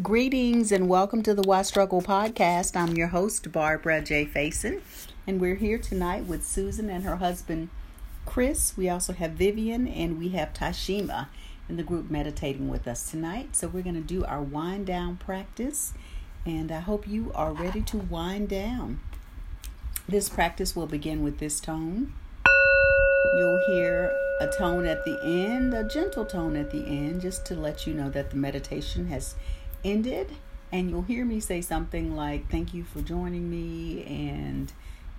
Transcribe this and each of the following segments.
Greetings and welcome to the Why Struggle podcast. I'm your host, Barbara J. Faison, and we're here tonight with Susan and her husband, Chris. We also have Vivian and we have Tashima in the group meditating with us tonight. So we're going to do our wind down practice, and I hope you are ready to wind down. This practice will begin with this tone. You'll hear a tone at the end, a gentle tone at the end, just to let you know that the meditation has ended and you'll hear me say something like thank you for joining me and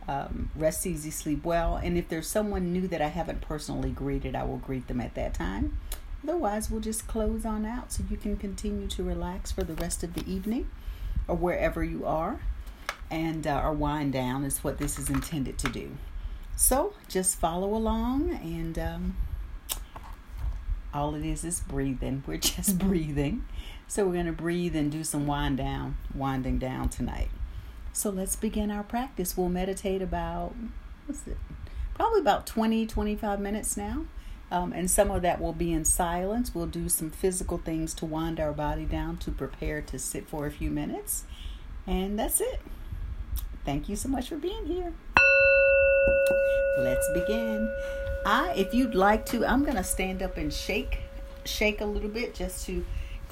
um, rest easy sleep well. And if there's someone new that i haven't personally greeted i will greet them at that time. Otherwise we'll just close on out so you can continue to relax for the rest of the evening or wherever you are and uh, or wind down is what this is intended to do. So just follow along and um, all it is is breathing. We're just breathing so we're going to breathe and do some wind down, winding down tonight. So let's begin our practice. We'll meditate about, what's it? Probably about 20, 25 minutes now. Um, and some of that will be in silence. We'll do some physical things to wind our body down to prepare to sit for a few minutes. And that's it. Thank you so much for being here. Let's begin. I, if you'd like to, I'm going to stand up and shake, shake a little bit just to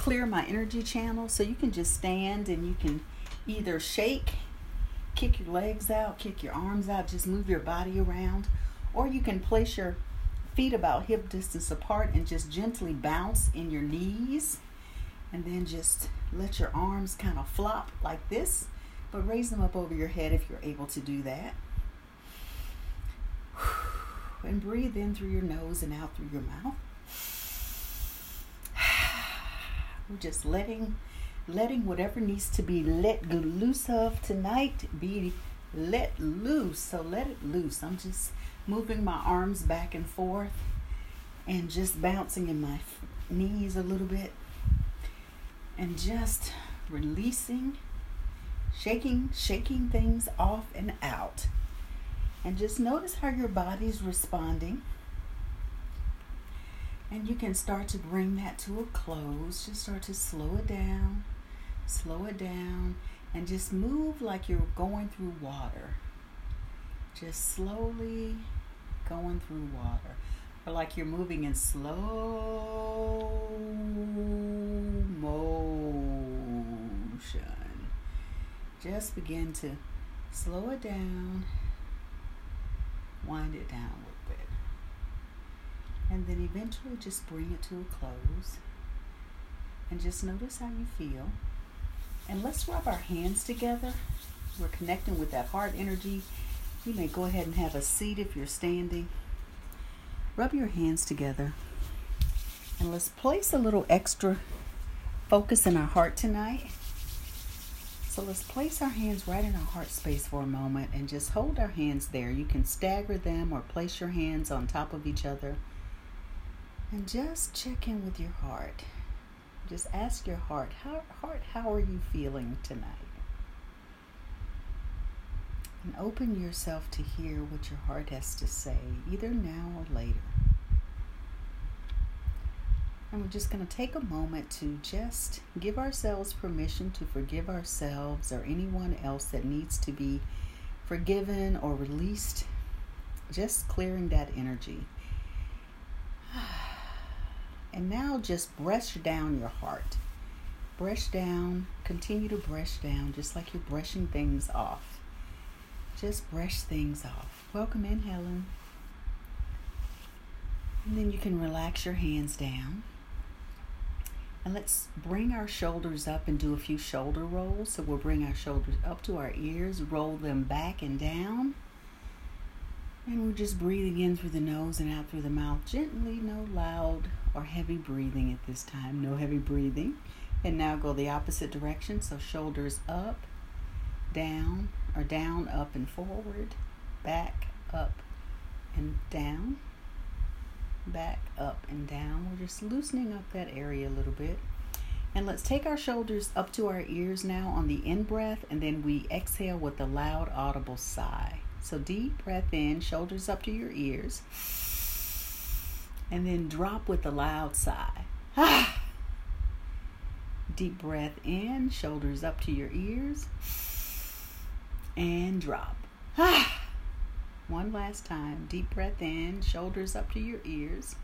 clear my energy channel. So you can just stand and you can either shake, kick your legs out, kick your arms out, just move your body around, or you can place your feet about hip distance apart and just gently bounce in your knees and then just let your arms kind of flop like this, but raise them up over your head if you're able to do that. And breathe in through your nose and out through your mouth. We're just letting letting whatever needs to be let loose of tonight be let loose. So let it loose. I'm just moving my arms back and forth and just bouncing in my knees a little bit and just releasing, shaking, shaking things off and out. And just notice how your body's responding. And you can start to bring that to a close. Just start to slow it down, slow it down, and just move like you're going through water. Just slowly going through water. Or like you're moving in slow motion. Just begin to slow it down, wind it down and then eventually just bring it to a close and just notice how you feel. And let's rub our hands together. We're connecting with that heart energy. You may go ahead and have a seat if you're standing. Rub your hands together. And let's place a little extra focus in our heart tonight. So let's place our hands right in our heart space for a moment and just hold our hands there. You can stagger them or place your hands on top of each other and just check in with your heart. Just ask your heart, how, heart, how are you feeling tonight? And open yourself to hear what your heart has to say, either now or later. And we're just going to take a moment to just give ourselves permission to forgive ourselves or anyone else that needs to be forgiven or released. Just clearing that energy. And now just brush down your heart. Brush down, continue to brush down, just like you're brushing things off. Just brush things off. Welcome in, Helen. And then you can relax your hands down. And let's bring our shoulders up and do a few shoulder rolls. So we'll bring our shoulders up to our ears, roll them back and down. And we're just breathing in through the nose and out through the mouth gently, no loud or heavy breathing at this time. No heavy breathing. And now go the opposite direction. So shoulders up, down, or down, up, and forward, back, up, and down, back, up, and down. We're just loosening up that area a little bit. And let's take our shoulders up to our ears now on the in breath, and then we exhale with a loud, audible sigh. So deep breath in, shoulders up to your ears. And then drop with a loud sigh. deep breath in, shoulders up to your ears, and drop. One last time. Deep breath in, shoulders up to your ears,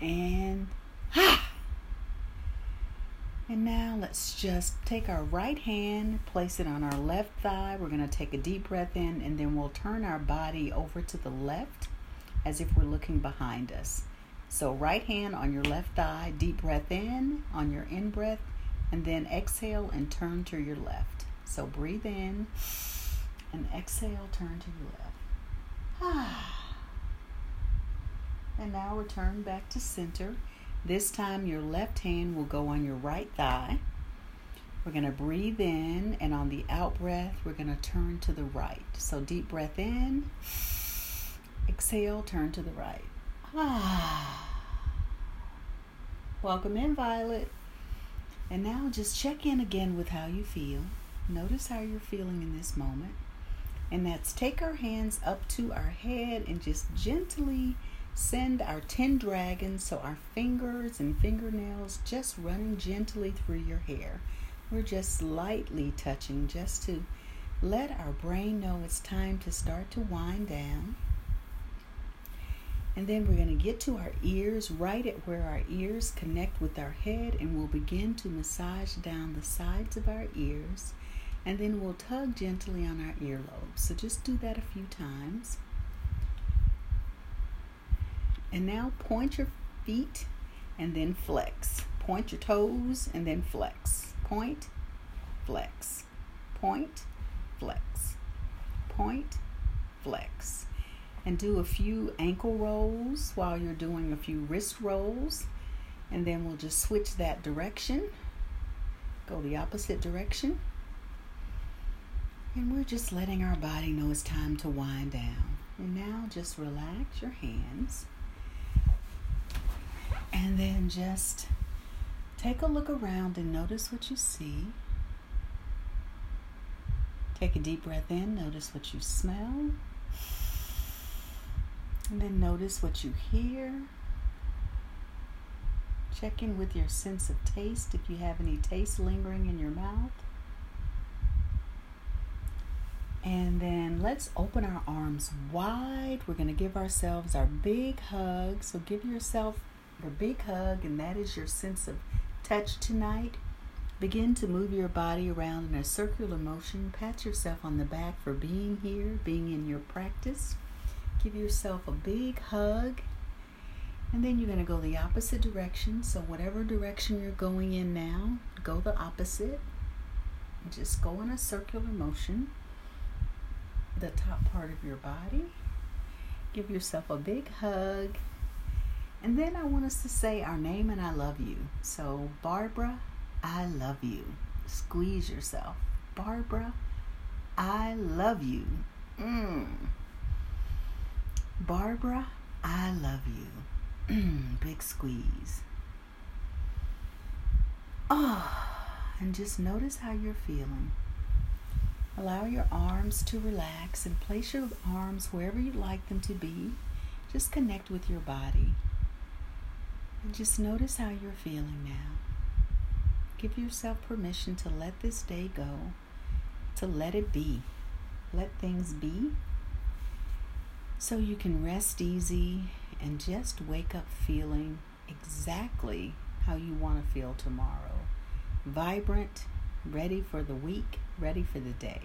and ah! and now let's just take our right hand, place it on our left thigh. We're going to take a deep breath in, and then we'll turn our body over to the left as if we're looking behind us. So, right hand on your left thigh, deep breath in on your in breath, and then exhale and turn to your left. So, breathe in and exhale, turn to your left. and now return back to center. This time, your left hand will go on your right thigh. We're going to breathe in, and on the out breath, we're going to turn to the right. So, deep breath in, exhale, turn to the right. Ah. Welcome in, Violet. And now just check in again with how you feel. Notice how you're feeling in this moment. And that's take our hands up to our head and just gently send our 10 dragons so our fingers and fingernails just running gently through your hair. We're just lightly touching just to let our brain know it's time to start to wind down. And then we're going to get to our ears, right at where our ears connect with our head, and we'll begin to massage down the sides of our ears. And then we'll tug gently on our earlobes. So just do that a few times. And now point your feet and then flex. Point your toes and then flex. Point, flex. Point, flex. Point, flex and do a few ankle rolls while you're doing a few wrist rolls. And then we'll just switch that direction, go the opposite direction. And we're just letting our body know it's time to wind down. And now just relax your hands. And then just take a look around and notice what you see. Take a deep breath in, notice what you smell. And then notice what you hear. Check in with your sense of taste if you have any taste lingering in your mouth. And then let's open our arms wide. We're going to give ourselves our big hug. So give yourself your big hug, and that is your sense of touch tonight. Begin to move your body around in a circular motion. Pat yourself on the back for being here, being in your practice. Give yourself a big hug. And then you're going to go the opposite direction. So, whatever direction you're going in now, go the opposite. Just go in a circular motion. The top part of your body. Give yourself a big hug. And then I want us to say our name and I love you. So, Barbara, I love you. Squeeze yourself. Barbara, I love you. Mmm. Barbara, I love you. Big squeeze. Oh, and just notice how you're feeling. Allow your arms to relax and place your arms wherever you'd like them to be. Just connect with your body. And just notice how you're feeling now. Give yourself permission to let this day go, to let it be. Let things be so you can rest easy and just wake up feeling exactly how you want to feel tomorrow. Vibrant, ready for the week, ready for the day.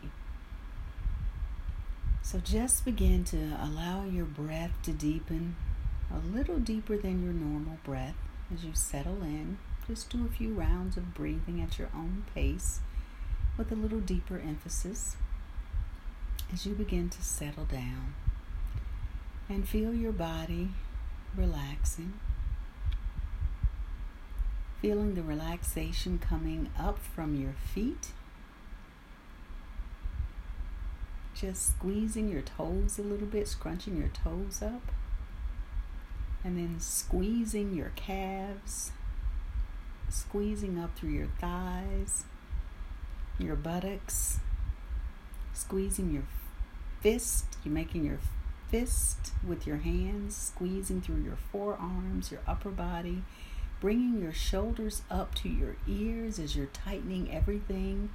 So just begin to allow your breath to deepen a little deeper than your normal breath as you settle in. Just do a few rounds of breathing at your own pace with a little deeper emphasis as you begin to settle down and feel your body relaxing. Feeling the relaxation coming up from your feet. Just squeezing your toes a little bit, scrunching your toes up. And then squeezing your calves, squeezing up through your thighs, your buttocks, squeezing your fist. You're making your fist with your hands, squeezing through your forearms, your upper body, bringing your shoulders up to your ears as you're tightening everything,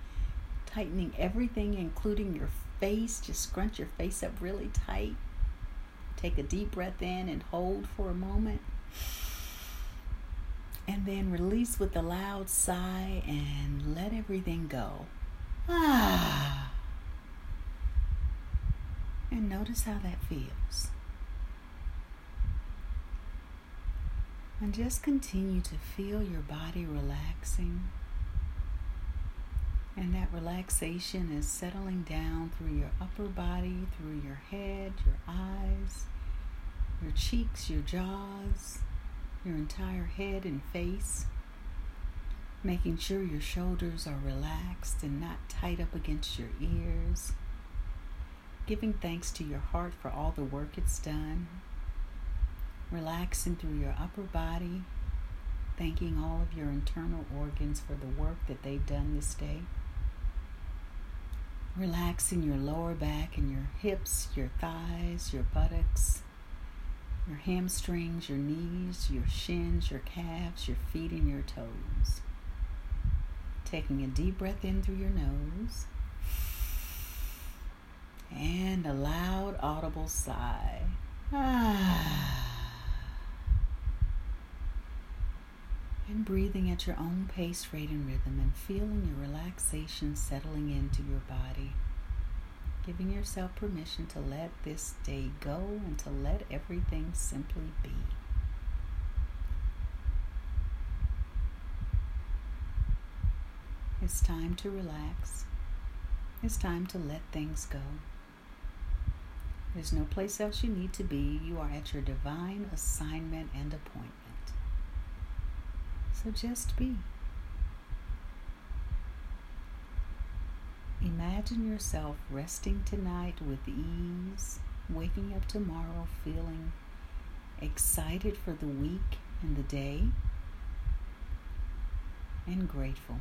tightening everything, including your face. Just scrunch your face up really tight. Take a deep breath in and hold for a moment. And then release with a loud sigh and let everything go. Ah. And notice how that feels. And just continue to feel your body relaxing. And that relaxation is settling down through your upper body, through your head, your eyes, your cheeks, your jaws, your entire head and face. Making sure your shoulders are relaxed and not tight up against your ears. Giving thanks to your heart for all the work it's done relaxing through your upper body, thanking all of your internal organs for the work that they've done this day. Relaxing your lower back and your hips, your thighs, your buttocks, your hamstrings, your knees, your shins, your calves, your feet, and your toes. Taking a deep breath in through your nose and a loud, audible sigh. And breathing at your own pace, rate, and rhythm, and feeling your relaxation settling into your body. Giving yourself permission to let this day go and to let everything simply be. It's time to relax. It's time to let things go. There's no place else you need to be. You are at your divine assignment and appointment. So just be. Imagine yourself resting tonight with ease, waking up tomorrow feeling excited for the week and the day, and grateful.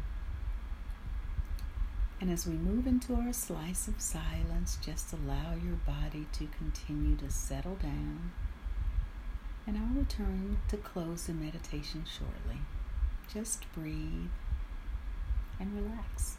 And as we move into our slice of silence, just allow your body to continue to settle down. And I'll return to close the meditation shortly. Just breathe and relax.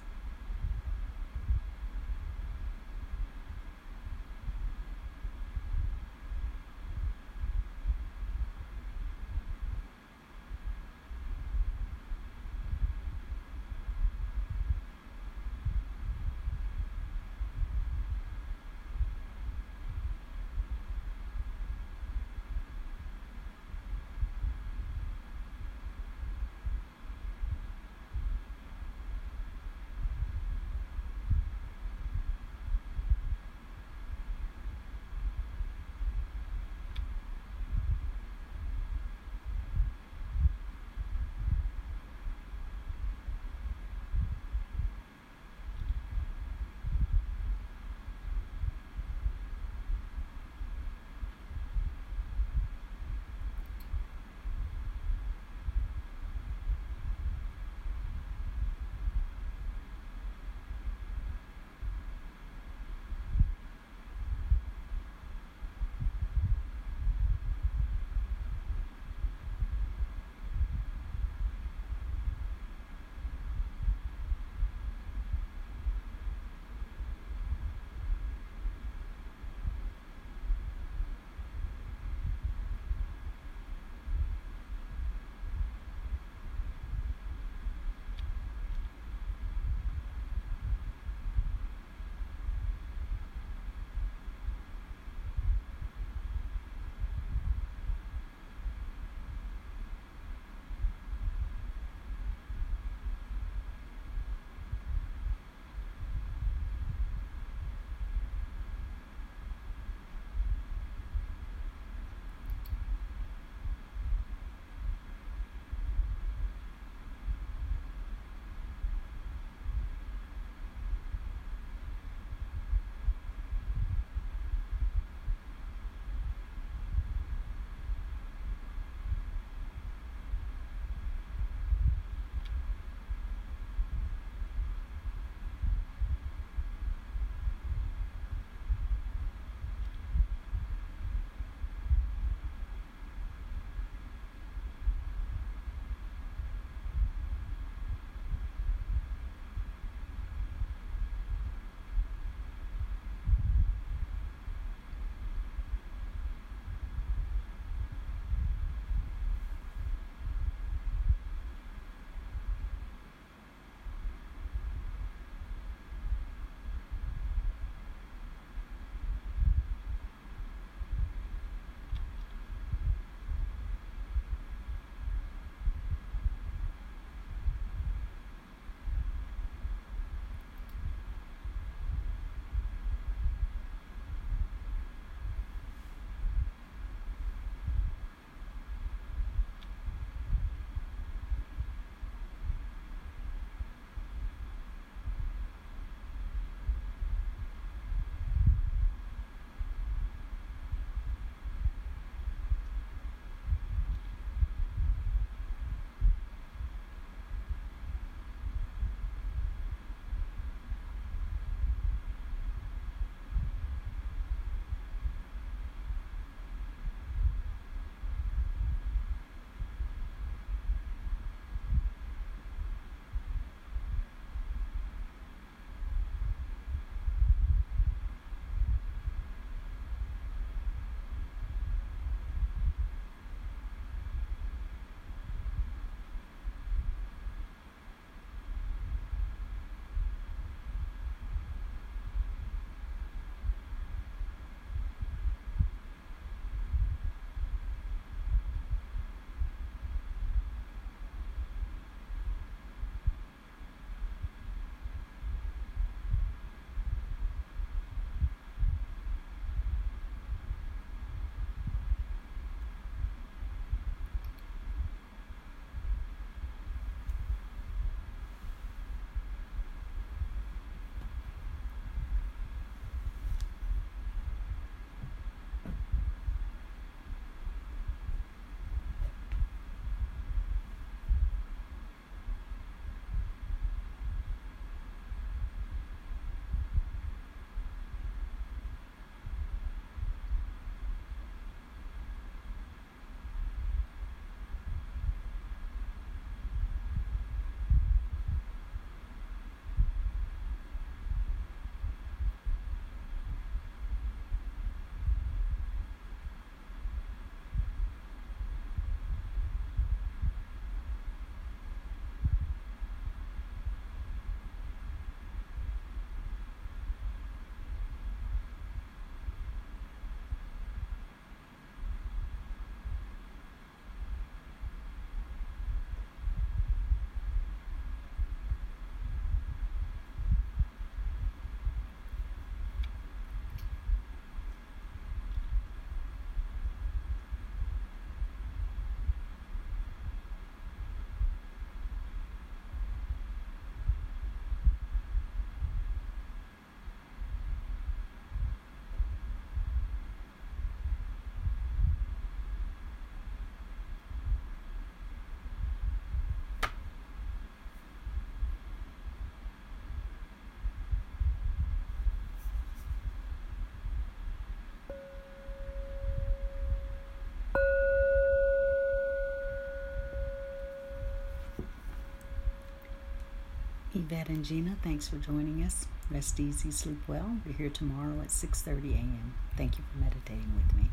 Yvette and Gina, thanks for joining us. Rest easy, sleep well. We're here tomorrow at 6:30 a.m. Thank you for meditating with me.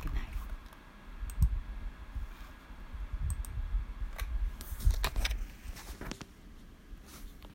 Good night.